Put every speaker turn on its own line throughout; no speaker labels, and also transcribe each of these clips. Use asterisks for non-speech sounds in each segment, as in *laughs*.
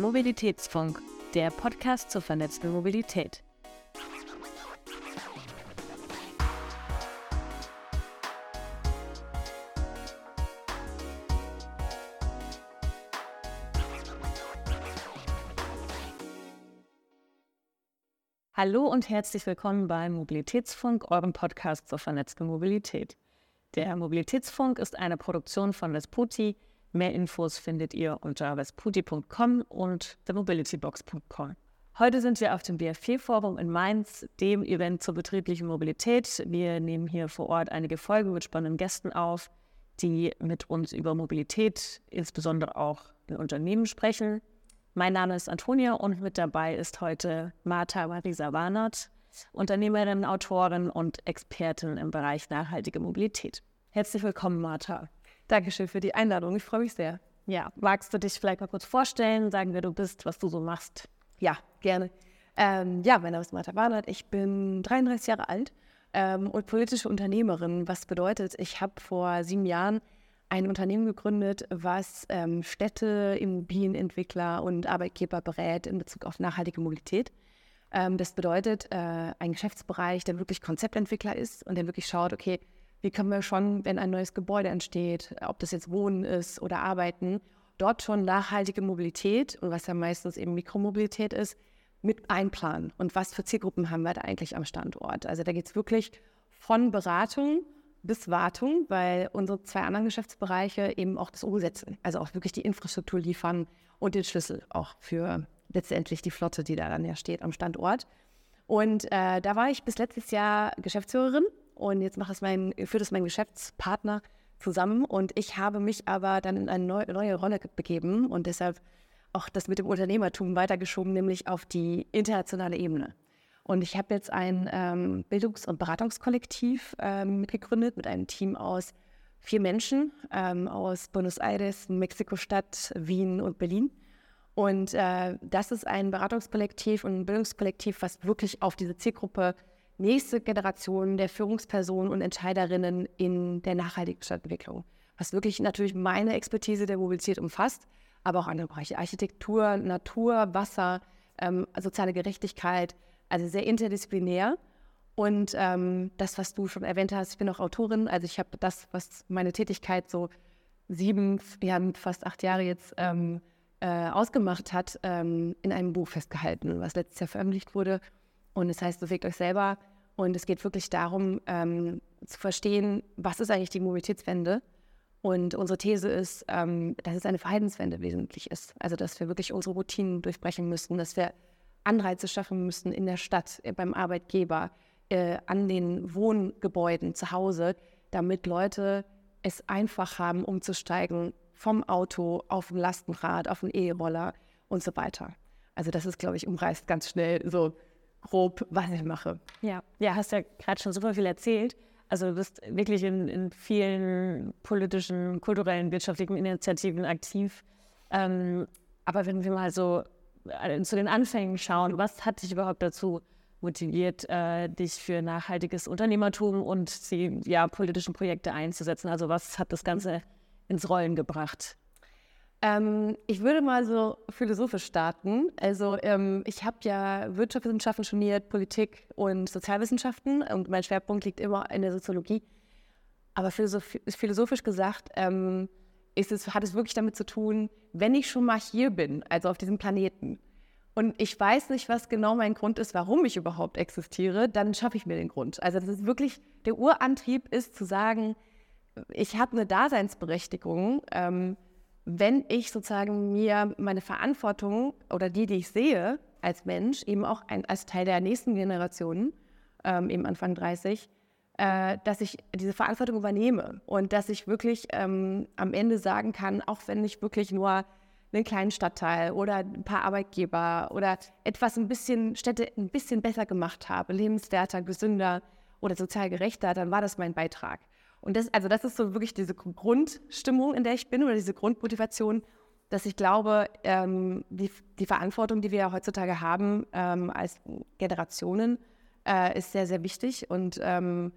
Mobilitätsfunk, der Podcast zur vernetzten Mobilität. Hallo und herzlich willkommen beim Mobilitätsfunk, eurem Podcast zur vernetzten Mobilität. Der Mobilitätsfunk ist eine Produktion von Vesputi. Mehr Infos findet ihr unter vesputi.com und themobilitybox.com. Heute sind wir auf dem BFP-Forum in Mainz, dem Event zur betrieblichen Mobilität. Wir nehmen hier vor Ort einige Folgen mit spannenden Gästen auf, die mit uns über Mobilität, insbesondere auch in Unternehmen sprechen. Mein Name ist Antonia und mit dabei ist heute Martha Marisa Warnert, Unternehmerin, Autorin und Expertin im Bereich nachhaltige Mobilität. Herzlich willkommen, Martha.
Dankeschön für die Einladung. Ich freue mich sehr.
Ja, magst du dich vielleicht mal kurz vorstellen, sagen, wer du bist, was du so machst?
Ja, gerne. Ähm, ja, mein Name ist Martha Warnert. Ich bin 33 Jahre alt ähm, und politische Unternehmerin. Was bedeutet, ich habe vor sieben Jahren ein Unternehmen gegründet, was ähm, Städte, Immobilienentwickler und Arbeitgeber berät in Bezug auf nachhaltige Mobilität. Ähm, das bedeutet, äh, ein Geschäftsbereich, der wirklich Konzeptentwickler ist und der wirklich schaut, okay, wie können wir schon, wenn ein neues Gebäude entsteht, ob das jetzt Wohnen ist oder Arbeiten, dort schon nachhaltige Mobilität und was ja meistens eben Mikromobilität ist, mit einplanen. Und was für Zielgruppen haben wir da eigentlich am Standort? Also da geht es wirklich von Beratung bis Wartung, weil unsere zwei anderen Geschäftsbereiche eben auch das umsetzen, also auch wirklich die Infrastruktur liefern und den Schlüssel auch für letztendlich die Flotte, die da dann ja steht am Standort. Und äh, da war ich bis letztes Jahr Geschäftsführerin und jetzt macht das mein, führt das mein Geschäftspartner zusammen und ich habe mich aber dann in eine neue, neue Rolle begeben und deshalb auch das mit dem Unternehmertum weitergeschoben, nämlich auf die internationale Ebene. Und ich habe jetzt ein ähm, Bildungs- und Beratungskollektiv ähm, mitgegründet mit einem Team aus vier Menschen ähm, aus Buenos Aires, Mexiko-Stadt, Wien und Berlin. Und äh, das ist ein Beratungskollektiv und ein Bildungskollektiv, was wirklich auf diese Zielgruppe nächste Generation der Führungspersonen und Entscheiderinnen in der nachhaltigen Stadtentwicklung, was wirklich natürlich meine Expertise der Mobilität umfasst, aber auch andere Bereiche, Architektur, Natur, Wasser, ähm, soziale Gerechtigkeit, also sehr interdisziplinär. Und ähm, das, was du schon erwähnt hast, ich bin auch Autorin, also ich habe das, was meine Tätigkeit so sieben, ja fast acht Jahre jetzt ähm, äh, ausgemacht hat, ähm, in einem Buch festgehalten, was letztes Jahr veröffentlicht wurde. Und es das heißt, bewegt euch selber. Und es geht wirklich darum, ähm, zu verstehen, was ist eigentlich die Mobilitätswende. Und unsere These ist, ähm, dass es eine Verhaltenswende wesentlich ist. Also, dass wir wirklich unsere Routinen durchbrechen müssen, dass wir Anreize schaffen müssen in der Stadt, äh, beim Arbeitgeber, äh, an den Wohngebäuden zu Hause, damit Leute es einfach haben, umzusteigen vom Auto auf ein Lastenrad, auf einen E-Roller und so weiter. Also das ist, glaube ich, umreißt ganz schnell so grob, *laughs* was ich mache.
Ja, ja hast ja gerade schon super viel erzählt. Also du bist wirklich in, in vielen politischen, kulturellen, wirtschaftlichen Initiativen aktiv. Ähm, aber wenn wir mal so äh, zu den Anfängen schauen, was hat dich überhaupt dazu motiviert, äh, dich für nachhaltiges Unternehmertum und die ja, politischen Projekte einzusetzen? Also was hat das Ganze ins Rollen gebracht?
Ähm, ich würde mal so philosophisch starten. Also ähm, ich habe ja Wirtschaftswissenschaften studiert, Politik und Sozialwissenschaften und mein Schwerpunkt liegt immer in der Soziologie. Aber philosophisch gesagt ähm, es, hat es wirklich damit zu tun, wenn ich schon mal hier bin, also auf diesem Planeten, und ich weiß nicht, was genau mein Grund ist, warum ich überhaupt existiere, dann schaffe ich mir den Grund. Also das ist wirklich, der Urantrieb ist zu sagen, ich habe eine Daseinsberechtigung, ähm, wenn ich sozusagen mir meine Verantwortung oder die, die ich sehe als Mensch, eben auch ein, als Teil der nächsten Generationen, ähm, eben Anfang 30, äh, dass ich diese Verantwortung übernehme und dass ich wirklich ähm, am Ende sagen kann, auch wenn ich wirklich nur einen kleinen Stadtteil oder ein paar Arbeitgeber oder etwas ein bisschen Städte ein bisschen besser gemacht habe, lebenswerter, gesünder oder sozial gerechter, dann war das mein Beitrag. Und das, also das ist so wirklich diese Grundstimmung, in der ich bin oder diese Grundmotivation, dass ich glaube, ähm, die, die, Verantwortung, die wir ja heutzutage haben ähm, als Generationen, äh, ist sehr, sehr wichtig. Und ähm,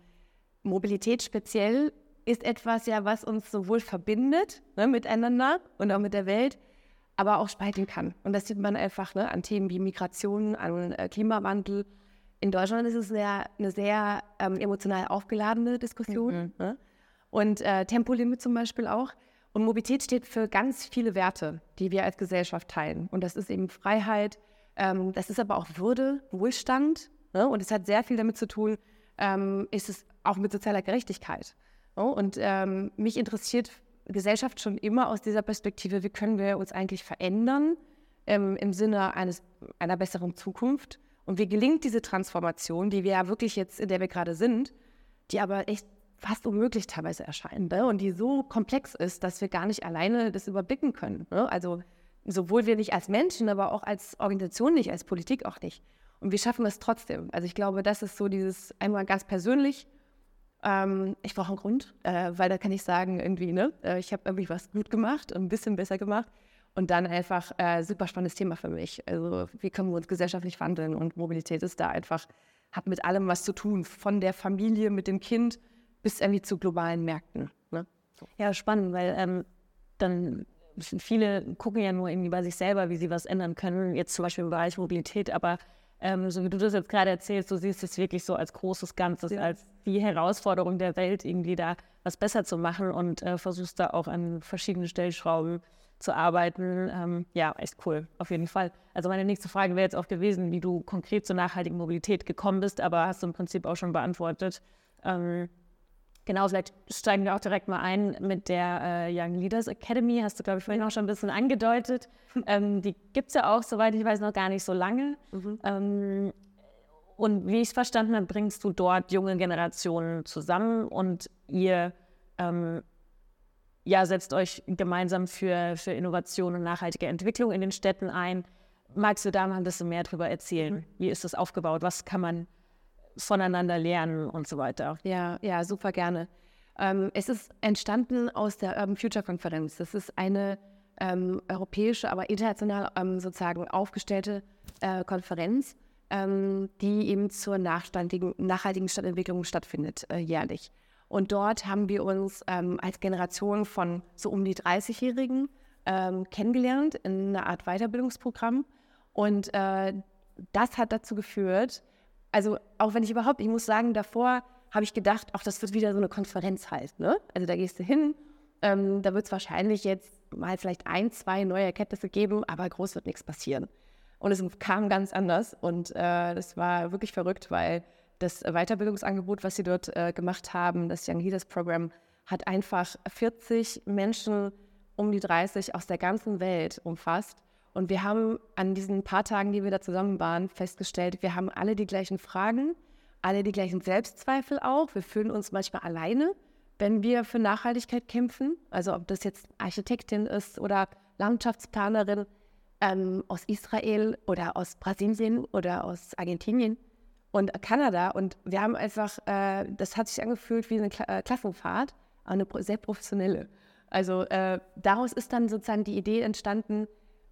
Mobilität speziell ist etwas ja, was uns sowohl verbindet ne, miteinander und auch mit der Welt, aber auch spalten kann. Und das sieht man einfach ne, an Themen wie Migration, an äh, Klimawandel. In Deutschland ist es sehr, eine sehr ähm, emotional aufgeladene Diskussion. Mhm. Ne? Und äh, Tempolimit zum Beispiel auch. Und Mobilität steht für ganz viele Werte, die wir als Gesellschaft teilen. Und das ist eben Freiheit, ähm, das ist aber auch Würde, Wohlstand. Ne? Und es hat sehr viel damit zu tun, ähm, ist es auch mit sozialer Gerechtigkeit. Ne? Und ähm, mich interessiert Gesellschaft schon immer aus dieser Perspektive, wie können wir uns eigentlich verändern ähm, im Sinne eines, einer besseren Zukunft. Und wie gelingt diese Transformation, die wir ja wirklich jetzt, in der wir gerade sind, die aber echt fast unmöglich teilweise erscheint ne? und die so komplex ist, dass wir gar nicht alleine das überblicken können. Ne? Also sowohl wir nicht als Menschen, aber auch als Organisation nicht, als Politik auch nicht. Und wir schaffen es trotzdem. Also ich glaube, das ist so dieses einmal ganz persönlich. Ähm, ich brauche einen Grund, äh, weil da kann ich sagen, irgendwie, ne, äh, ich habe irgendwie was gut gemacht und ein bisschen besser gemacht. Und dann einfach äh, super spannendes Thema für mich. Also wie können wir uns gesellschaftlich wandeln? Und Mobilität ist da einfach, hat mit allem was zu tun, von der Familie mit dem Kind bis irgendwie zu globalen Märkten. Ne?
So. Ja, spannend, weil ähm, dann viele gucken ja nur irgendwie bei sich selber, wie sie was ändern können, jetzt zum Beispiel im Bereich Mobilität, aber ähm, so wie du das jetzt gerade erzählst, du siehst es wirklich so als großes Ganzes, ja. als die Herausforderung der Welt, irgendwie da was besser zu machen und äh, versuchst da auch an verschiedenen Stellschrauben zu arbeiten. Ähm, ja, echt cool, auf jeden Fall. Also meine nächste Frage wäre jetzt auch gewesen, wie du konkret zur nachhaltigen Mobilität gekommen bist, aber hast du im Prinzip auch schon beantwortet. Ähm, Genau, vielleicht steigen wir auch direkt mal ein mit der äh, Young Leaders Academy. Hast du, glaube ich, vorhin auch schon ein bisschen angedeutet. *laughs* Ähm, die gibt es ja auch, soweit ich weiß, noch gar nicht so lange. Mhm. Ähm, und wie ich es verstanden habe, bringst du dort junge Generationen zusammen und ihr ähm, ja, setzt euch gemeinsam für, für Innovation und nachhaltige Entwicklung in den Städten ein. Magst du da mal ein bisschen mehr darüber erzählen? Mhm. Wie ist das aufgebaut? Was kann man voneinander lernen und so weiter.
Ja, ja, super gerne. Ähm, es ist entstanden aus der Urban Future Konferenz. Das ist eine ähm, europäische, aber international ähm, sozusagen aufgestellte äh, Konferenz, ähm, die eben zur nachhaltigen Stadtentwicklung stattfindet, äh, jährlich. Und dort haben wir uns ähm, als Generation von so um die 30-Jährigen ähm, kennengelernt in einer Art Weiterbildungsprogramm. Und äh, das hat dazu geführt, also auch wenn ich überhaupt, ich muss sagen, davor habe ich gedacht, ach, das wird wieder so eine Konferenz halt. Ne? Also da gehst du hin, ähm, da wird es wahrscheinlich jetzt mal vielleicht ein, zwei neue Erkenntnisse geben, aber groß wird nichts passieren. Und es kam ganz anders und äh, das war wirklich verrückt, weil das Weiterbildungsangebot, was sie dort äh, gemacht haben, das Young Leaders Program, hat einfach 40 Menschen um die 30 aus der ganzen Welt umfasst und wir haben an diesen paar Tagen, die wir da zusammen waren, festgestellt, wir haben alle die gleichen Fragen, alle die gleichen Selbstzweifel auch. Wir fühlen uns manchmal alleine, wenn wir für Nachhaltigkeit kämpfen. Also ob das jetzt Architektin ist oder Landschaftsplanerin ähm, aus Israel oder aus Brasilien oder aus Argentinien und Kanada. Und wir haben einfach, äh, das hat sich angefühlt wie eine Kla äh, Klassenfahrt, aber eine sehr professionelle. Also äh, daraus ist dann sozusagen die Idee entstanden,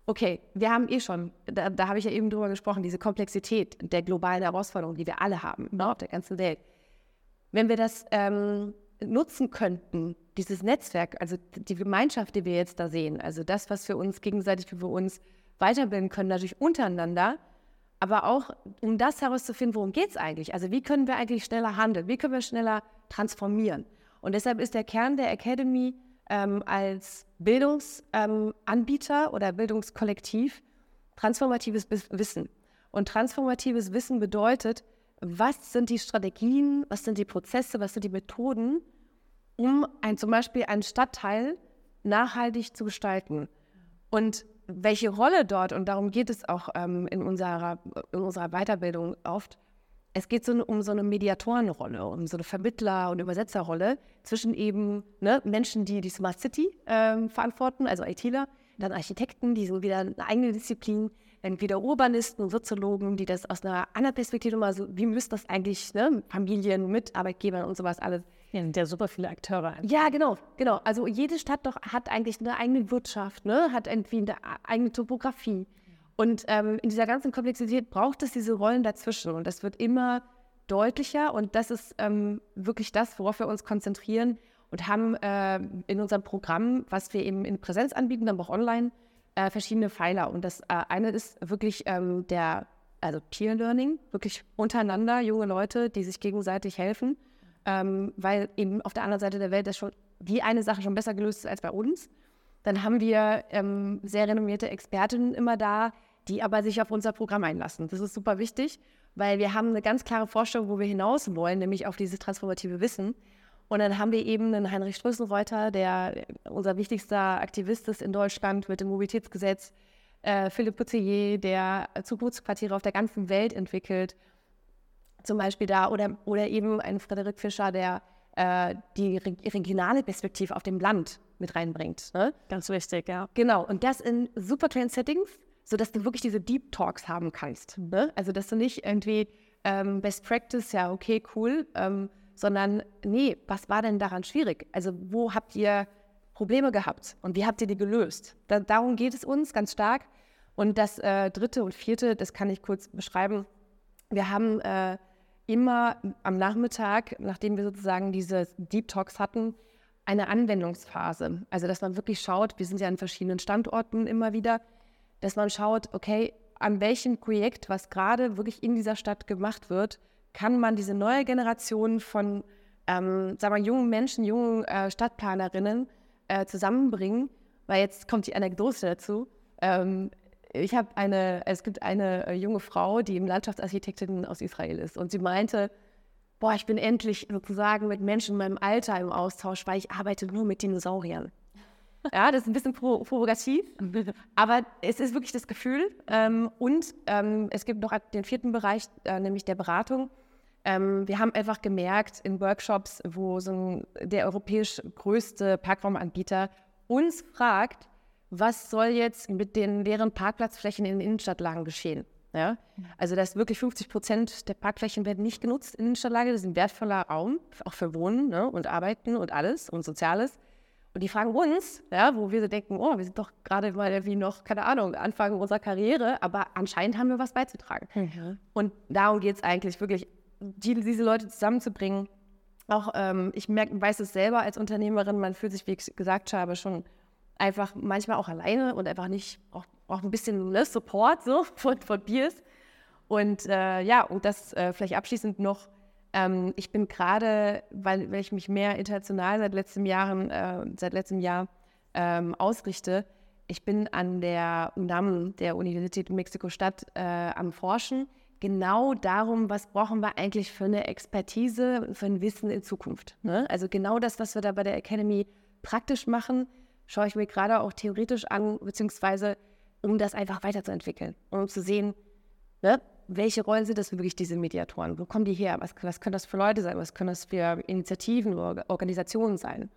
okay, wir haben eh schon, da, da habe ich ja eben drüber gesprochen, diese Komplexität der globalen Herausforderungen, die wir alle haben, ne, auf der ganzen Welt. Wenn wir das ähm, nutzen könnten, dieses Netzwerk, also die Gemeinschaft, die wir jetzt da sehen, also das, was wir uns gegenseitig für uns weiterbilden können, natürlich untereinander, aber auch um das herauszufinden, worum geht es eigentlich? Also wie können wir eigentlich schneller handeln? Wie können wir schneller transformieren? Und deshalb ist der Kern der Academy ähm, als Bildungsanbieter ähm, oder Bildungskollektiv transformatives Wissen. Und transformatives Wissen bedeutet, was sind die Strategien, was sind die Prozesse, was sind die Methoden, um ein, zum Beispiel einen Stadtteil nachhaltig zu gestalten. Und welche Rolle dort, und darum geht es auch ähm, in, unserer, in unserer Weiterbildung oft, es geht so um so eine Mediatorenrolle, um so eine Vermittler- und Übersetzerrolle zwischen eben ne, Menschen, die die Smart City ähm, verantworten, also ITler, dann Architekten, die sind wieder eine eigene Disziplin, dann wieder Urbanisten Soziologen, die das aus einer anderen Perspektive mal so, wie müsste das eigentlich, ne, Familien mit Arbeitgebern und sowas alles.
Ja, sind ja super viele Akteure.
Ja, genau, genau. Also jede Stadt doch hat eigentlich eine eigene Wirtschaft, ne, hat irgendwie eine eigene Topografie. Und ähm, in dieser ganzen Komplexität braucht es diese Rollen dazwischen. Und das wird immer deutlicher. Und das ist ähm, wirklich das, worauf wir uns konzentrieren und haben äh, in unserem Programm, was wir eben in Präsenz anbieten, dann auch online, äh, verschiedene Pfeiler. Und das äh, eine ist wirklich ähm, der, also Peer Learning, wirklich untereinander, junge Leute, die sich gegenseitig helfen, ähm, weil eben auf der anderen Seite der Welt das schon die eine Sache schon besser gelöst ist als bei uns. Dann haben wir ähm, sehr renommierte Expertinnen immer da, die aber sich auf unser Programm einlassen. Das ist super wichtig, weil wir haben eine ganz klare Vorstellung, wo wir hinaus wollen, nämlich auf dieses transformative Wissen. Und dann haben wir eben einen Heinrich Strößenreuter, der unser wichtigster Aktivist ist in Deutschland mit dem Mobilitätsgesetz, äh, Philipp Putzelier, der Zukunftsquartiere auf der ganzen Welt entwickelt, zum Beispiel da, oder, oder eben ein Frederik Fischer, der äh, die regionale Perspektive auf dem Land mit reinbringt. Ne?
Ganz wichtig, ja.
Genau, und das in super kleinen Settings, sodass du wirklich diese Deep Talks haben kannst. Ne? Also, dass du nicht irgendwie ähm, Best Practice, ja, okay, cool, ähm, sondern nee, was war denn daran schwierig? Also wo habt ihr Probleme gehabt und wie habt ihr die gelöst? Da, darum geht es uns ganz stark. Und das äh, dritte und vierte, das kann ich kurz beschreiben. Wir haben äh, immer am Nachmittag, nachdem wir sozusagen diese Deep Talks hatten, eine Anwendungsphase. Also dass man wirklich schaut, wir sind ja an verschiedenen Standorten immer wieder, dass man schaut, okay, an welchem Projekt, was gerade wirklich in dieser Stadt gemacht wird, kann man diese neue Generation von, ähm, sagen wir, jungen Menschen, jungen äh, Stadtplanerinnen äh, zusammenbringen. Weil jetzt kommt die Anekdote dazu. Ähm, ich habe eine, es gibt eine äh, junge Frau, die im Landschaftsarchitektin aus Israel ist. Und sie meinte, boah, ich bin endlich sozusagen mit Menschen in meinem Alter im Austausch, weil ich arbeite nur mit Dinosauriern. *laughs* Ja, das ist ein bisschen provokativ, aber es ist wirklich das Gefühl. Ähm, und ähm, es gibt noch den vierten Bereich, äh, nämlich der Beratung. Ähm, wir haben einfach gemerkt in Workshops, wo so ein, der europäisch größte Parkraumanbieter uns fragt, was soll jetzt mit den leeren Parkplatzflächen in den Innenstadtlagen geschehen? Ja? Also, dass wirklich 50 Prozent der Parkflächen werden nicht genutzt in Innenstadtlage. Das ist ein wertvoller Raum, auch für Wohnen ne? und Arbeiten und alles und Soziales. Und die fragen uns, ja, wo wir so denken, oh, wir sind doch gerade mal wie noch, keine Ahnung, Anfang unserer Karriere, aber anscheinend haben wir was beizutragen. Mhm. Und darum geht es eigentlich wirklich die, diese Leute zusammenzubringen. Auch ähm, ich merke, weiß es selber als Unternehmerin, man fühlt sich, wie ich gesagt habe, schon einfach manchmal auch alleine und einfach nicht, auch, auch ein bisschen ne, Support so *laughs* von, von Peers. Und äh, ja, und das äh, vielleicht abschließend noch, ähm, ich bin gerade, weil, weil ich mich mehr international seit letztem Jahren, äh, seit letztem Jahr ähm, ausrichte, ich bin an der UNAM, der Universität Mexiko-Stadt, äh, am Forschen genau darum, was brauchen wir eigentlich für eine Expertise, für ein Wissen in Zukunft. Ne? Also genau das, was wir da bei der Academy praktisch machen, schaue ich mir gerade auch theoretisch an, beziehungsweise um das einfach weiterzuentwickeln um zu sehen, ne? welche Rollen sind das wirklich diese Mediatoren? Wo kommen die her? Was, was können das für Leute sein? Was können das für Initiativen oder Organisationen sein?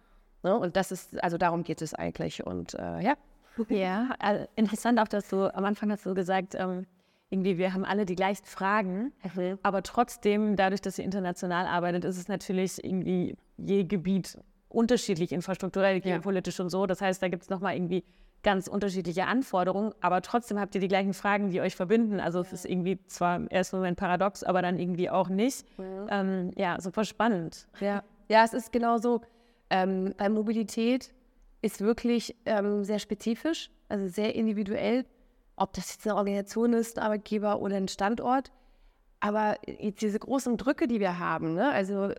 Ne? Und das ist, also darum geht es eigentlich. Und äh, ja.
Ja, also interessant auch, dass du am Anfang hast du gesagt, ähm, irgendwie, wir haben alle die gleichen Fragen, mhm. aber trotzdem, dadurch, dass ihr international arbeitet, ist es natürlich irgendwie je Gebiet unterschiedlich, infrastrukturell, ja. politisch und so. Das heißt, da gibt es nochmal irgendwie ganz unterschiedliche Anforderungen, aber trotzdem habt ihr die gleichen Fragen, die euch verbinden. Also ja. es ist irgendwie zwar im ersten Moment paradox, aber dann irgendwie auch nicht. Ja, ähm, ja super spannend.
Ja, ja es ist genau so. Ähm, bei Mobilität ist wirklich ähm, sehr spezifisch, also sehr individuell ob das jetzt eine Organisation ist, ein Arbeitgeber oder ein Standort. Aber jetzt diese großen Drücke, die wir haben, ne? also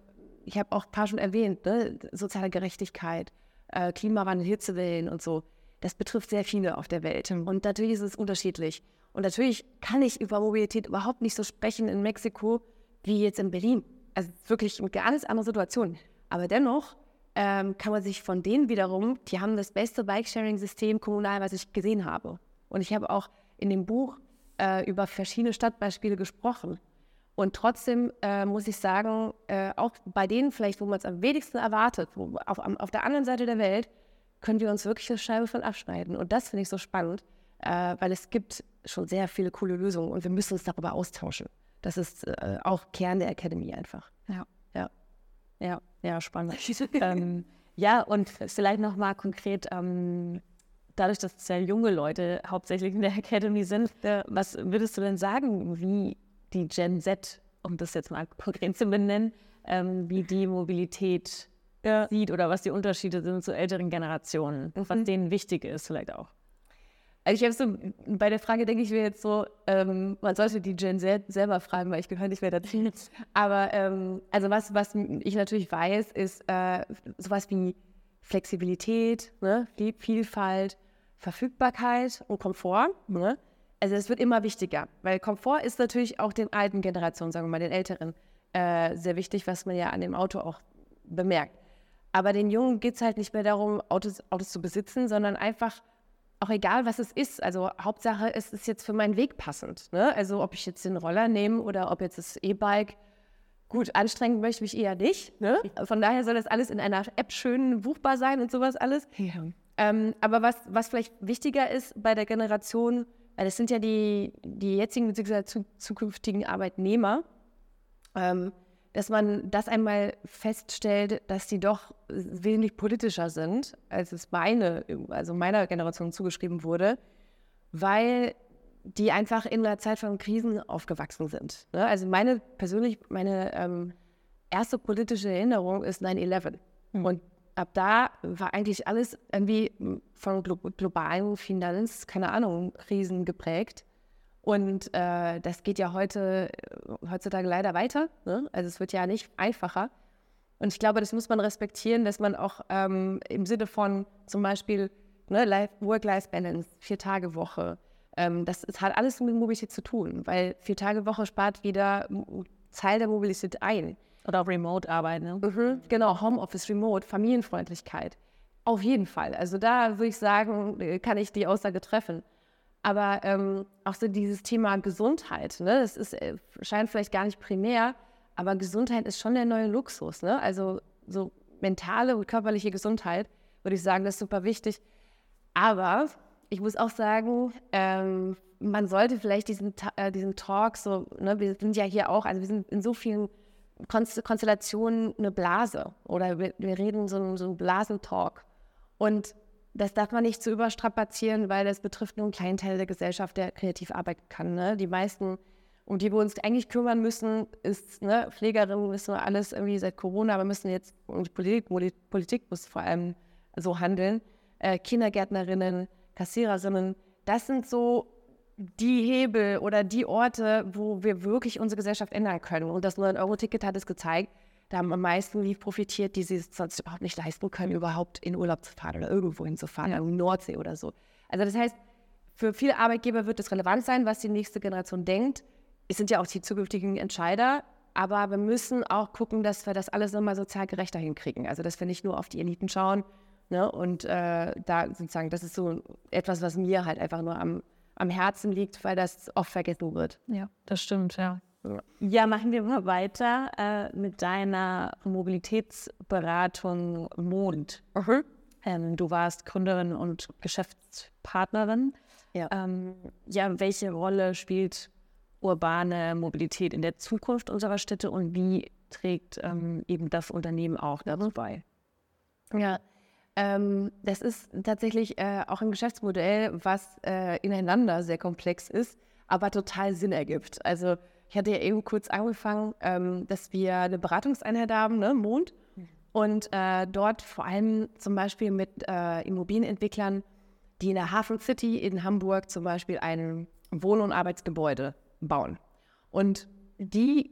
ich habe auch ein paar schon erwähnt, ne? soziale Gerechtigkeit, äh, Klimawandel, Hitzewellen und so, das betrifft sehr viele auf der Welt. Und natürlich ist es unterschiedlich. Und natürlich kann ich über Mobilität überhaupt nicht so sprechen in Mexiko wie jetzt in Berlin. Also wirklich eine ganz andere Situation. Aber dennoch ähm, kann man sich von denen wiederum, die haben das beste Bike-Sharing-System kommunal, was ich gesehen habe. Und ich habe auch in dem Buch äh, über verschiedene Stadtbeispiele gesprochen. Und trotzdem äh, muss ich sagen, äh, auch bei denen vielleicht, wo man es am wenigsten erwartet, wo, auf, auf, der anderen Seite der Welt, können wir uns wirklich eine Scheibe von abschneiden. Und das finde ich so spannend, äh, weil es gibt schon sehr viele coole Lösungen und wir müssen uns darüber austauschen. Das ist äh, auch Kern der Academy einfach.
Ja, ja, ja, ja, spannend. *laughs* ähm, ja, und vielleicht nochmal konkret, ähm, dadurch, dass ja junge Leute hauptsächlich in der Academy sind, was würdest du denn sagen, wie die Gen Z, um das jetzt mal konkret zu benennen, ähm, wie die Mobilität ja. sieht oder was die Unterschiede sind zu älteren Generationen, mhm. was denen wichtig ist vielleicht auch?
Also ich habe so, bei der Frage denke ich mir jetzt so, ähm, man sollte die Gen Z selber fragen, weil ich gehöre nicht mehr dazu. *laughs* Aber ähm, also was, was ich natürlich weiß, ist äh, sowas wie Flexibilität, ne? Vielfalt, Verfügbarkeit und Komfort. Ne? Also es wird immer wichtiger, weil Komfort ist natürlich auch den alten Generationen, sagen wir mal, den älteren, äh, sehr wichtig, was man ja an dem Auto auch bemerkt. Aber den Jungen geht es halt nicht mehr darum, Autos, Autos zu besitzen, sondern einfach auch egal, was es ist. Also Hauptsache, es ist jetzt für meinen Weg passend. Ne? Also ob ich jetzt den Roller nehme oder ob jetzt das E-Bike. Gut, anstrengend möchte ich mich eher nicht. Ne? Von daher soll das alles in einer App schön buchbar sein und sowas alles. Ja. Ähm, aber was, was vielleicht wichtiger ist bei der Generation, weil es sind ja die, die jetzigen bzw. zukünftigen Arbeitnehmer, ähm, dass man das einmal feststellt, dass die doch wesentlich politischer sind, als es meine, also meiner Generation zugeschrieben wurde, weil die einfach in einer Zeit von Krisen aufgewachsen sind. Ne? Also meine persönlich, meine ähm, erste politische Erinnerung ist 9-11. Mhm. Und ab da war eigentlich alles irgendwie von globalen Finanz, keine Ahnung, Krisen geprägt. Und äh, das geht ja heute, äh, heutzutage leider weiter. Ne? Also es wird ja nicht einfacher. Und ich glaube, das muss man respektieren, dass man auch ähm, im Sinne von zum Beispiel ne, Work-Life-Balance, Vier-Tage-Woche, ähm, das, hat alles mit Mobilität zu tun, weil Vier-Tage-Woche spart wieder Teil der Mobilität ein.
Oder auch Remote-Arbeit, ne?
Mhm, genau, Homeoffice, Remote, Familienfreundlichkeit. Auf jeden Fall. Also da würde ich sagen, äh, kann ich die Aussage treffen. Aber ähm, auch so dieses Thema Gesundheit, ne? das ist, äh, scheint vielleicht gar nicht primär, aber Gesundheit ist schon der neue Luxus. Ne? Also so mentale und körperliche Gesundheit, würde ich sagen, das ist super wichtig. Aber ich muss auch sagen, ähm, man sollte vielleicht diesen, äh, diesen Talk so, ne, wir sind ja hier auch, also wir sind in so vielen Konstellationen eine Blase oder wir, wir reden so, so einen Blasentalk. Und das darf man nicht zu überstrapazieren, weil das betrifft nur einen kleinen Teil der Gesellschaft, der kreativ arbeiten kann. Ne? Die meisten, um die wir uns eigentlich kümmern müssen, ist ne, Pflegerinnen, wissen wir alles irgendwie seit Corona, aber müssen jetzt, und Politik, Politik muss vor allem so handeln, äh, Kindergärtnerinnen, Kassiererinnen, das sind so die Hebel oder die Orte, wo wir wirklich unsere Gesellschaft ändern können. Und das 9-Euro-Ticket hat es gezeigt, da haben am meisten die profitiert, die sich es sonst überhaupt nicht leisten können, überhaupt in Urlaub zu fahren oder irgendwo hinzufahren, ja. in Nordsee oder so. Also das heißt, für viele Arbeitgeber wird es relevant sein, was die nächste Generation denkt. Es sind ja auch die zukünftigen Entscheider, aber wir müssen auch gucken, dass wir das alles nochmal sozial gerechter hinkriegen. Also dass wir nicht nur auf die Eliten schauen. Ne? Und äh, da sozusagen, das ist so etwas, was mir halt einfach nur am, am Herzen liegt, weil das oft vergessen wird.
Ja, das stimmt, ja. Ja, machen wir mal weiter äh, mit deiner Mobilitätsberatung Mond. Mhm. Ähm, du warst Gründerin und Geschäftspartnerin. Ja. Ähm, ja, welche Rolle spielt urbane Mobilität in der Zukunft unserer Städte und wie trägt ähm, eben das Unternehmen auch dazu bei?
Ja, ähm, das ist tatsächlich äh, auch ein Geschäftsmodell, was äh, ineinander sehr komplex ist, aber total Sinn ergibt. Also ich hatte ja eben kurz angefangen, ähm, dass wir eine Beratungseinheit haben, ne, Mond, und äh, dort vor allem zum Beispiel mit äh, Immobilienentwicklern, die in der Hafen City in Hamburg zum Beispiel ein Wohn- und Arbeitsgebäude bauen. Und die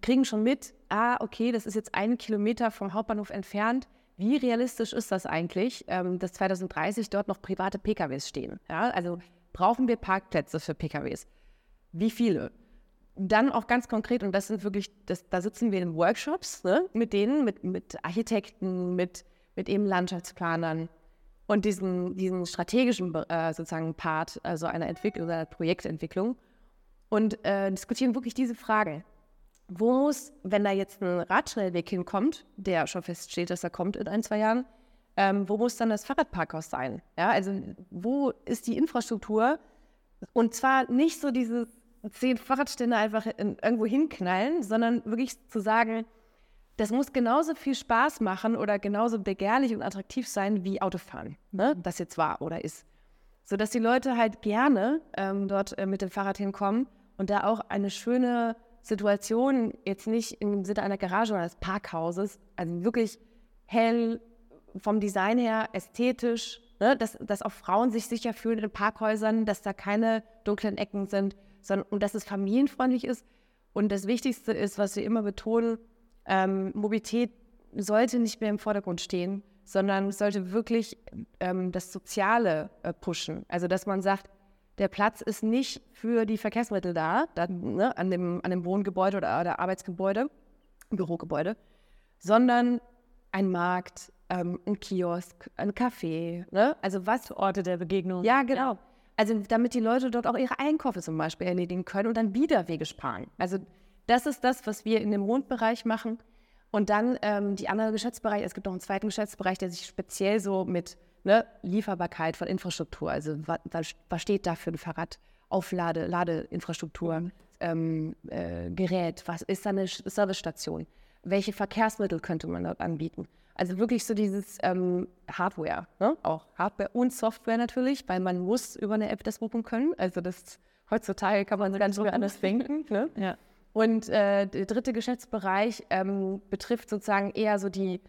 kriegen schon mit, ah, okay, das ist jetzt einen Kilometer vom Hauptbahnhof entfernt. Wie realistisch ist das eigentlich, ähm, dass 2030 dort noch private PKWs stehen? Ja, also brauchen wir Parkplätze für PKWs? Wie viele? dann auch ganz konkret, und das sind wirklich, das, da sitzen wir in Workshops ne, mit denen, mit, mit Architekten, mit, mit eben Landschaftsplanern und diesen, diesen strategischen äh, sozusagen Part, also einer Entwicklung, einer Projektentwicklung und äh, diskutieren wirklich diese Frage. Wo muss, wenn da jetzt ein Radschnellweg hinkommt, der schon feststeht, dass er kommt in ein, zwei Jahren, ähm, wo muss dann das Fahrradparkhaus sein? Ja, also wo ist die Infrastruktur? Und zwar nicht so dieses zehn Fahrradstände einfach in, irgendwo hinknallen, sondern wirklich zu sagen, das muss genauso viel Spaß machen oder genauso begehrlich und attraktiv sein wie Autofahren, ne? das jetzt war oder ist. Sodass die Leute halt gerne ähm, dort äh, mit dem Fahrrad hinkommen und da auch eine schöne Situation, jetzt nicht im Sinne einer Garage oder eines Parkhauses, also wirklich hell vom Design her, ästhetisch, ne? dass, dass auch Frauen sich sicher fühlen in Parkhäusern, dass da keine dunklen Ecken sind sondern, und dass es familienfreundlich ist. Und das Wichtigste ist, was wir immer betonen, ähm, Mobilität sollte nicht mehr im Vordergrund stehen, sondern sollte wirklich ähm, das Soziale äh, pushen. Also dass man sagt, der Platz ist nicht für die Verkehrsmittel da, da ne, an, dem, an dem Wohngebäude oder, oder Arbeitsgebäude, Bürogebäude, sondern ein Markt, ähm, ein Kiosk, ein Café, ne? also was.
Orte der Begegnung.
Ja, genau. Also damit die Leute dort auch ihre Einkäufe zum Beispiel erledigen können und dann Wiederwege sparen. Also das ist das, was wir in dem Wohnbereich machen. Und dann ähm, die anderen Geschäftsbereiche. Es gibt noch einen zweiten Geschäftsbereich, der sich speziell so mit ne, Lieferbarkeit von Infrastruktur, also was, was steht da für ein Fahrrad, Auflade, Ladeinfrastruktur, ähm, äh, Gerät, was ist da eine Servicestation, welche Verkehrsmittel könnte man dort anbieten. Also wirklich so dieses ähm, Hardware, ne? auch Hardware und Software natürlich, weil man muss über eine App das buchen können. Also das heutzutage kann man ganz mehr anders denken. Ne? Ja. Und äh, der dritte Geschäftsbereich ähm, betrifft sozusagen eher so die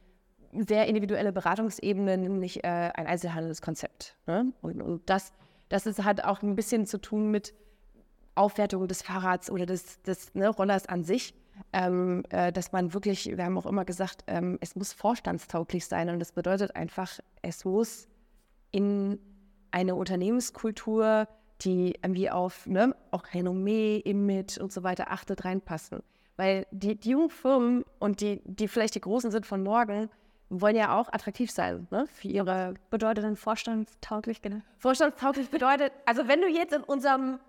sehr individuelle Beratungsebene, nämlich äh, ein Einzelhandelskonzept. Ne? Und, und, das, das ist, hat auch ein bisschen zu tun mit Aufwertung des Fahrrads oder des, des ne, Rollers an sich. Ähm, äh, dass man wirklich, wir haben auch immer gesagt, ähm, es muss vorstandstauglich sein und das bedeutet einfach, es muss in eine Unternehmenskultur die irgendwie auf ne, auch Renommee, Image und so weiter achtet, reinpassen. Weil die, die jungen Firmen und die, die vielleicht die Großen sind von morgen, wollen ja auch attraktiv sein ne, für ihre.
Bedeutet dann vorstandstauglich, genau?
Vorstandstauglich bedeutet, also wenn du jetzt in unserem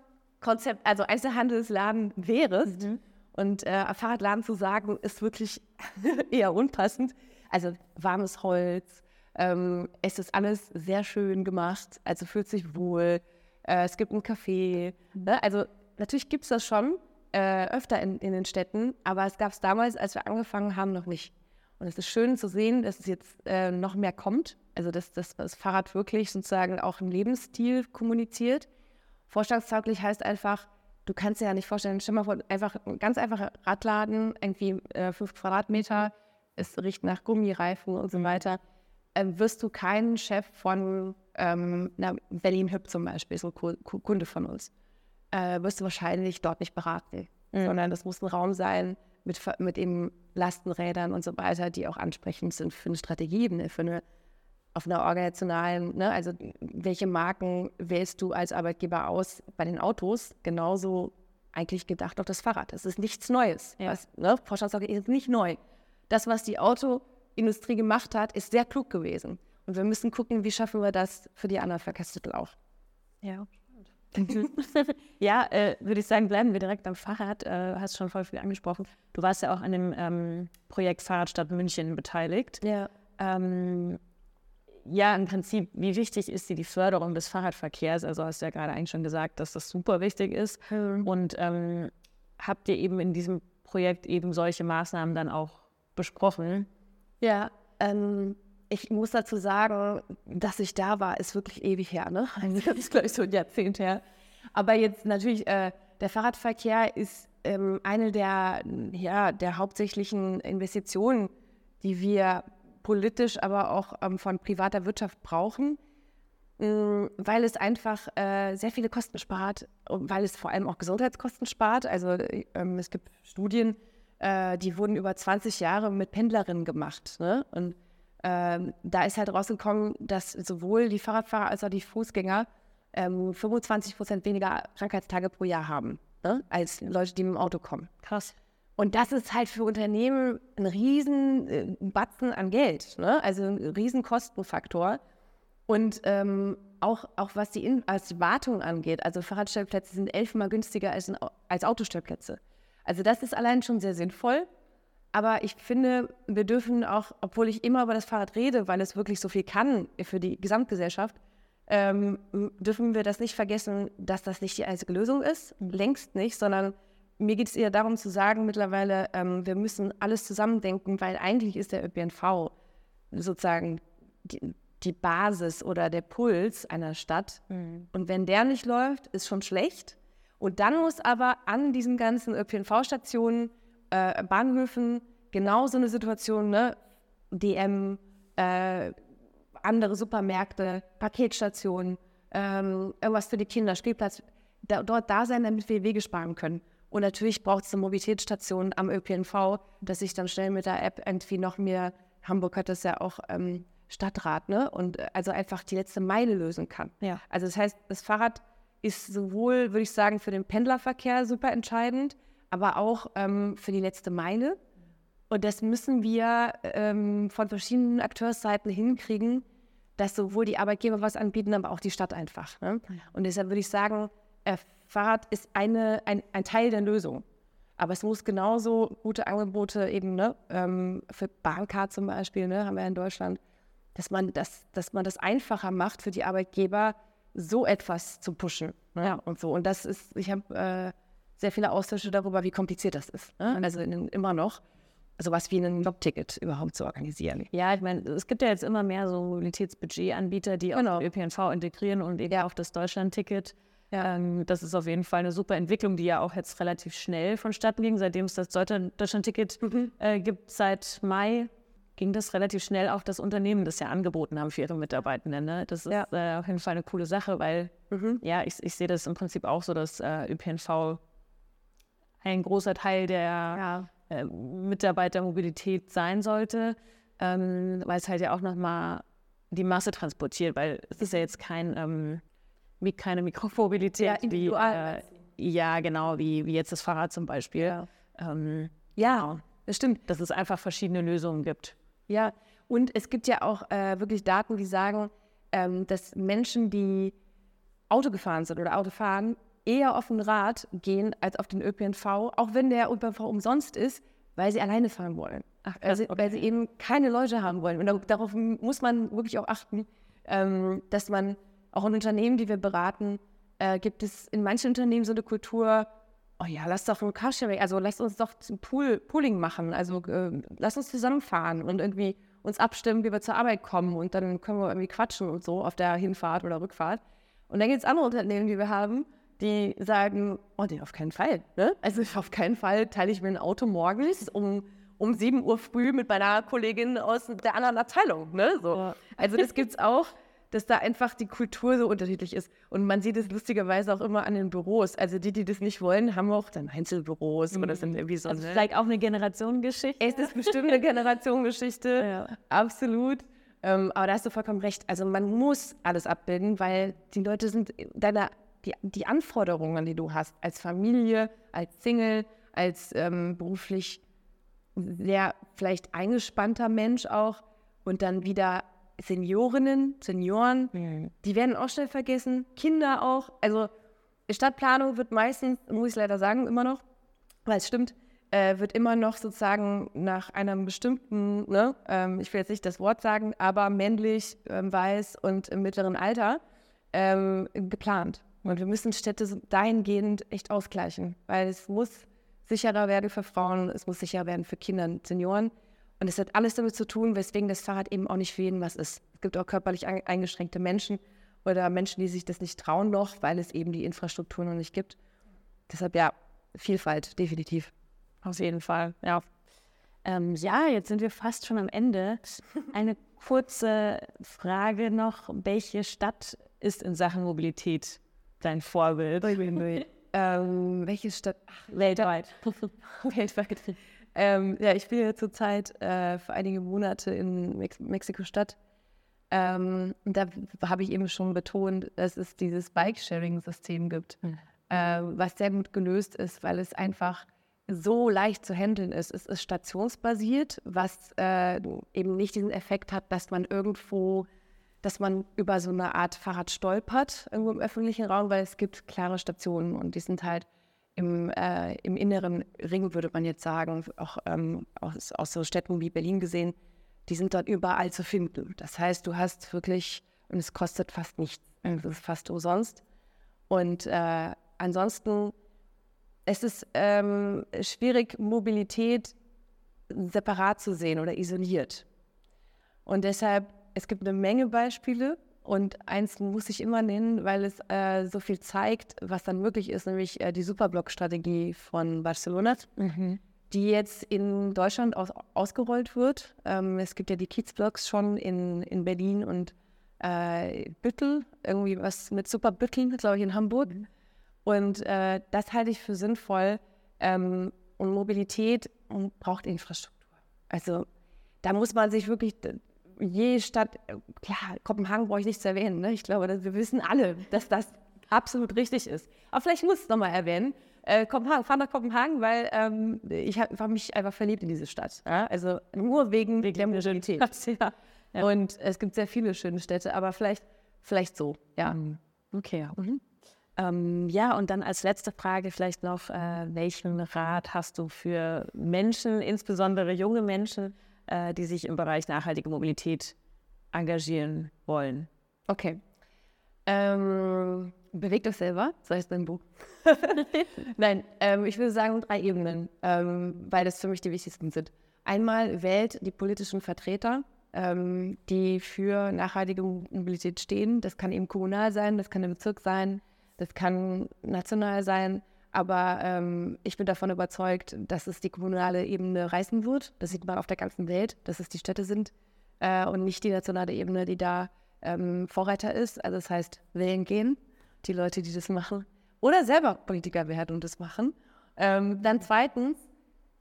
Konzept, also Einzelhandelsladen wärst mhm. und äh, Fahrradladen zu sagen, ist wirklich *laughs* eher unpassend. Also warmes Holz, ähm, es ist alles sehr schön gemacht, also fühlt sich wohl äh, es gibt ein Café. Ne? Also natürlich gibt es das schon äh, öfter in, in, den Städten, aber es gab es damals, als wir angefangen haben, noch nicht. Und es ist schön zu sehen, dass es jetzt äh, noch mehr kommt. Also dass, dass, das Fahrrad wirklich sozusagen auch einen Lebensstil kommuniziert. Vorstandstauglich heißt einfach, du kannst dir ja nicht vorstellen, stell mal vor, einfach ein ganz einfacher Radladen, irgendwie äh, fünf Quadratmeter, es riecht nach Gummireifen und so weiter äh, wirst du keinen Chef von ähm, Berlin Hüb zum Beispiel, so Kunde von uns, äh, wirst du wahrscheinlich dort nicht beraten, mhm. sondern das muss ein Raum sein mit, mit eben Lastenrädern und so weiter, die auch ansprechend sind für eine Strategie, ne, für eine auf einer organisationalen, ne, also welche Marken wählst du als Arbeitgeber aus bei den Autos? Genauso eigentlich gedacht auf das Fahrrad. Das ist nichts Neues. Ja. Was, ne, Vorstandsauge ist nicht neu. Das, was die Auto Industrie gemacht hat, ist sehr klug gewesen. Und wir müssen gucken, wie schaffen wir das für die anderen Verkehrstitel auch.
Ja, *laughs* ja, äh, würde ich sagen, bleiben wir direkt am Fahrrad. Äh, hast schon voll viel angesprochen. Du warst ja auch an dem ähm, Projekt Fahrradstadt München beteiligt.
Ja. Ähm,
ja, im Prinzip, wie wichtig ist dir die Förderung des Fahrradverkehrs? Also hast du ja gerade eigentlich schon gesagt, dass das super wichtig ist. Mhm. Und ähm, habt ihr eben in diesem Projekt eben solche Maßnahmen dann auch besprochen?
Ja, ähm, ich muss dazu sagen, dass ich da war, ist wirklich ewig her. Ne? *laughs* Also das ist, glaube ich, so ein Jahrzehnt her. Aber jetzt natürlich, äh, der Fahrradverkehr ist ähm, eine der, ja, der hauptsächlichen Investitionen, die wir politisch, aber auch ähm, von privater Wirtschaft brauchen, ähm, weil es einfach äh, sehr viele Kosten spart und weil es vor allem auch Gesundheitskosten spart. Also ähm, es gibt Studien, äh, die wurden über 20 Jahre mit Pendlerinnen gemacht. Ne? Und ähm, da ist halt rausgekommen, dass sowohl die Fahrradfahrer als auch die Fußgänger ähm, 25 Prozent weniger Krankheitstage pro Jahr haben, ne? als Leute, die mit dem Auto kommen.
Krass.
Und das ist halt für Unternehmen ein riesen äh, Batzen an Geld, ne? also ein riesen Kostenfaktor. Und ähm, auch, auch was die, In als Wartung angeht, also Fahrradstellplätze sind elfmal günstiger als, als Autostellplätze. Also das ist allein schon sehr sinnvoll. Aber ich finde, wir dürfen auch, obwohl ich immer über das Fahrrad rede, weil es wirklich so viel kann für die Gesamtgesellschaft, ähm, dürfen wir das nicht vergessen, dass das nicht die einzige Lösung ist. Längst nicht, sondern mir geht es eher darum zu sagen mittlerweile, ähm, wir müssen alles zusammendenken, weil eigentlich ist der ÖPNV sozusagen die, die Basis oder der Puls einer Stadt. Mhm. Und wenn der nicht läuft, ist schon schlecht. Und dann muss aber an diesen ganzen ÖPNV-Stationen, äh, Bahnhöfen genau so eine Situation, ne, DM, äh, andere Supermärkte, Paketstationen, ähm, irgendwas für die Kinder, Spielplatz, da, dort da sein, damit wir Wege sparen können. Und natürlich braucht es eine Mobilitätsstation am ÖPNV, dass ich dann schnell mit der App irgendwie noch mehr, Hamburg hat das ja auch ähm, Stadtrat, ne? Und äh, also einfach die letzte Meile lösen kann.
Ja.
Also das heißt, das Fahrrad ist sowohl, würde ich sagen, für den Pendlerverkehr super entscheidend, aber auch ähm, für die letzte Meile. Und das müssen wir ähm, von verschiedenen Akteursseiten hinkriegen, dass sowohl die Arbeitgeber was anbieten, aber auch die Stadt einfach. Ne? Und deshalb würde ich sagen, äh, Fahrrad ist eine, ein, ein Teil der Lösung. Aber es muss genauso gute Angebote eben ne, ähm, für Bahncard zum Beispiel, ne, haben wir in Deutschland, dass man das, dass man das einfacher macht für die Arbeitgeber, so etwas zu pushen. Ne, und so. Und das ist, ich habe äh, sehr viele Austausche darüber, wie kompliziert das ist. Ne? Also in, immer noch sowas wie ein Jobticket überhaupt zu organisieren.
Ja, ich meine, es gibt ja jetzt immer mehr so Mobilitätsbudgetanbieter, die
Genau.
auch ÖPNV integrieren und eben
Ja.
auch das Deutschlandticket.
Ja.
Ähm, das ist auf jeden Fall eine super Entwicklung, die ja auch jetzt relativ schnell vonstatten ging. Seitdem es das Deutschland- Deutschlandticket
Mhm.
äh, gibt, seit Mai, ging das relativ schnell auch das Unternehmen, das ja angeboten haben für ihre Mitarbeitenden. Ne? Das ist
Ja.
äh, auf jeden Fall eine coole Sache, weil
Mhm.
ja, ich, ich sehe das im Prinzip auch so, dass äh, ÖPNV ein großer Teil der
Ja.
äh, Mitarbeitermobilität sein sollte, ähm, weil es halt ja auch nochmal die Masse transportiert, weil es ist ja jetzt kein, ähm, keine Mikromobilität,
Ja,
wie, äh, ja, genau, wie, wie jetzt das Fahrrad zum Beispiel.
Ja.
Ähm,
ja, das stimmt.
dass es einfach verschiedene Lösungen gibt.
Ja, und es gibt ja auch äh, wirklich Daten, die sagen, ähm, dass Menschen, die Auto gefahren sind oder Auto fahren, eher auf den Rad gehen als auf den ÖPNV, auch wenn der ÖPNV umsonst ist, weil sie alleine fahren wollen.
Ach,
weil, sie, weil sie eben keine Leute haben wollen. Und da- darauf muss man wirklich auch achten, ähm, dass man auch in Unternehmen, die wir beraten, äh, gibt es in manchen Unternehmen so eine Kultur, oh ja, lass doch ein Carsharing, also lass uns doch zum Pool, Pooling machen, also äh, lass uns zusammenfahren und irgendwie uns abstimmen, wie wir zur Arbeit kommen und dann können wir irgendwie quatschen und so auf der Hinfahrt oder Rückfahrt. Und dann gibt es andere Unternehmen, die wir haben, die sagen, oh nee, auf keinen Fall. Ne? Also *laughs* auf keinen Fall teile ich mir ein Auto morgens um, um 7 Uhr früh mit meiner Kollegin aus der anderen Abteilung. Ne? So.
Ja.
Also das gibt es auch, dass da einfach die Kultur so unterschiedlich ist. Und man sieht es lustigerweise auch immer an den Büros. Also die, die das nicht wollen, haben auch dann Einzelbüros oder sind irgendwie so.
Also
ne?
vielleicht auch eine Generationengeschichte.
Es ist bestimmt eine *laughs* Generationengeschichte,
Ja.
absolut. Ähm, aber da hast du vollkommen recht. Also man muss alles abbilden, weil die Leute sind deine, die, die Anforderungen, die du hast als Familie, als Single, als ähm, beruflich sehr vielleicht eingespannter Mensch auch und dann wieder Seniorinnen, Senioren,
Mhm.
die werden auch schnell vergessen, Kinder auch. Also Stadtplanung wird meistens, muss ich leider sagen, immer noch, weil es stimmt, äh, wird immer noch sozusagen nach einem bestimmten, ne, ähm, ich will jetzt nicht das Wort sagen, aber männlich, ähm, weiß und im mittleren Alter ähm, geplant. Und wir müssen Städte dahingehend echt ausgleichen, weil es muss sicherer werden für Frauen, es muss sicherer werden für Kinder und Senioren. Und es hat alles damit zu tun, weswegen das Fahrrad eben auch nicht für jeden was ist. Es gibt auch körperlich ein- eingeschränkte Menschen oder Menschen, die sich das nicht trauen noch, weil es eben die Infrastruktur noch nicht gibt. Deshalb ja, Vielfalt, definitiv.
Auf jeden Fall, ja. Ähm, ja, jetzt sind wir fast schon am Ende. Eine kurze Frage noch. Welche Stadt ist in Sachen Mobilität dein Vorbild? *laughs*
Ähm, welche Stadt? Ach, *laughs*
Weltweit.
weltweit. Ähm, ja, ich bin ja zurzeit äh, für einige Monate in Mex Mexiko-Stadt. Ähm, da habe ich eben schon betont, dass es dieses Bike-Sharing-System gibt, äh, was sehr gut gelöst ist, weil es einfach so leicht zu handeln ist. Es ist stationsbasiert, was äh, eben nicht diesen Effekt hat, dass man irgendwo, dass man über so eine Art Fahrrad stolpert, irgendwo im öffentlichen Raum, weil es gibt klare Stationen und die sind halt im, äh, im inneren Ring, würde man jetzt sagen, auch ähm, aus, aus so Städten wie Berlin gesehen, die sind dort überall zu finden. Das heißt, du hast wirklich, und es kostet fast nichts, es ist fast umsonst. Und äh, ansonsten, es ist ähm, schwierig, Mobilität separat zu sehen oder isoliert. Und deshalb, es gibt eine Menge Beispiele und eins muss ich immer nennen, weil es äh, so viel zeigt, was dann möglich ist, nämlich äh, die Superblock-Strategie von Barcelona. die jetzt in Deutschland aus, ausgerollt wird. Ähm, es gibt ja die Kiezblocks schon in, in Berlin und äh, Büttel, irgendwie was mit Superbütteln, glaube ich, in Hamburg. Mhm. Und äh, das halte ich für sinnvoll. Ähm, und Mobilität braucht Infrastruktur. Also da muss man sich wirklich, je Stadt, klar, Kopenhagen brauche ich nicht zu erwähnen. Ne? Ich glaube, wir wissen alle, dass das absolut richtig ist. Aber vielleicht muss ich es nochmal erwähnen. Äh, Kopenhagen, fahr nach Kopenhagen, weil ähm, ich habe mich einfach verliebt in diese Stadt. Ja? Also nur wegen, wegen der Mobilität. *laughs* Ja. Ja. Und es gibt sehr viele schöne Städte, aber vielleicht, vielleicht so, ja.
Mhm. Okay. Mhm. Ähm, ja, und dann als letzte Frage vielleicht noch, äh, welchen Rat hast du für Menschen, insbesondere junge Menschen, äh, die sich im Bereich nachhaltige Mobilität engagieren wollen?
Okay. Ähm, bewegt euch selber, so heißt mein Buch. *laughs* Nein, ähm, ich würde sagen drei Ebenen, ähm, weil das für mich die wichtigsten sind. Einmal wählt die politischen Vertreter, ähm, die für nachhaltige Mobilität stehen. Das kann eben kommunal sein, das kann im Bezirk sein, das kann national sein. Aber ähm, ich bin davon überzeugt, dass es die kommunale Ebene reißen wird. Das sieht man auf der ganzen Welt, dass es die Städte sind äh, und nicht die nationale Ebene, die da ähm, Vorreiter ist. Also das heißt, wählen gehen, die Leute, die das machen. Oder selber Politiker werden und das machen. Ähm, dann zweitens,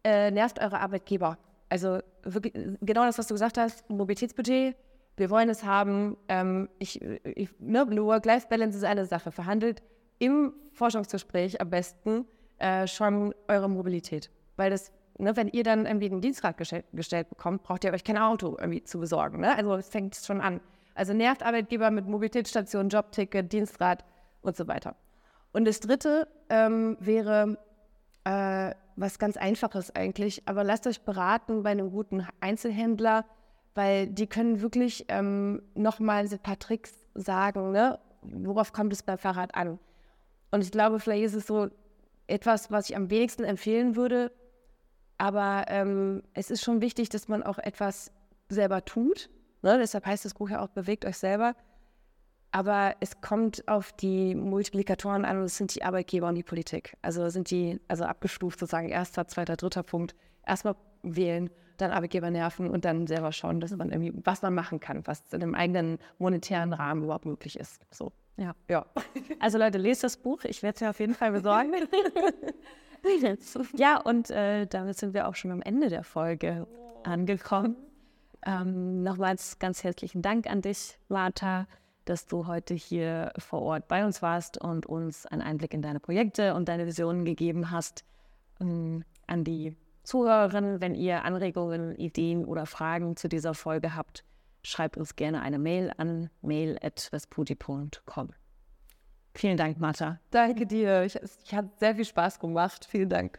äh, nervt eure Arbeitgeber. Also wirklich, genau das, was du gesagt hast, Mobilitätsbudget, wir wollen es haben. Ähm, ich, ich, ne, Work-Life-Balance ist eine Sache. Verhandelt im Forschungsgespräch am besten äh, schon eure Mobilität. Weil das, ne, wenn ihr dann irgendwie einen Dienstrad gestell, gestellt bekommt, braucht ihr euch kein Auto irgendwie zu besorgen. Ne? Also es fängt schon an. Also nervt Arbeitgeber mit Mobilitätsstation, Jobticket, Dienstrad und so weiter. Und das Dritte ähm, wäre äh, was ganz Einfaches eigentlich, aber lasst euch beraten bei einem guten Einzelhändler, weil die können wirklich ähm, nochmal ein paar Tricks sagen, ne? worauf kommt es beim Fahrrad an. Und ich glaube, vielleicht ist es so etwas, was ich am wenigsten empfehlen würde, aber ähm, es ist schon wichtig, dass man auch etwas selber tut. Ne? Deshalb heißt das Buch ja auch, bewegt euch selber. Aber es kommt auf die Multiplikatoren an und es sind die Arbeitgeber und die Politik. Also sind die, also abgestuft sozusagen erster, zweiter, dritter Punkt. Erstmal wählen, dann Arbeitgeber nerven und dann selber schauen, dass man irgendwie, was man machen kann, was in einem eigenen monetären Rahmen überhaupt möglich ist. So.
Ja. ja. *laughs* Also Leute, lest das Buch. Ich werde es ja auf jeden Fall besorgen. *laughs* ja, und äh, damit sind wir auch schon am Ende der Folge angekommen. Ähm, nochmals ganz herzlichen Dank an dich, Martha dass du heute hier vor Ort bei uns warst und uns einen Einblick in deine Projekte und deine Visionen gegeben hast. Ähm, an die Zuhörerinnen, wenn ihr Anregungen, Ideen oder Fragen zu dieser Folge habt, schreibt uns gerne eine Mail an mail.vesputi.com. Vielen Dank, Martha.
Danke dir. Ich, ich hat sehr viel Spaß gemacht. Vielen Dank.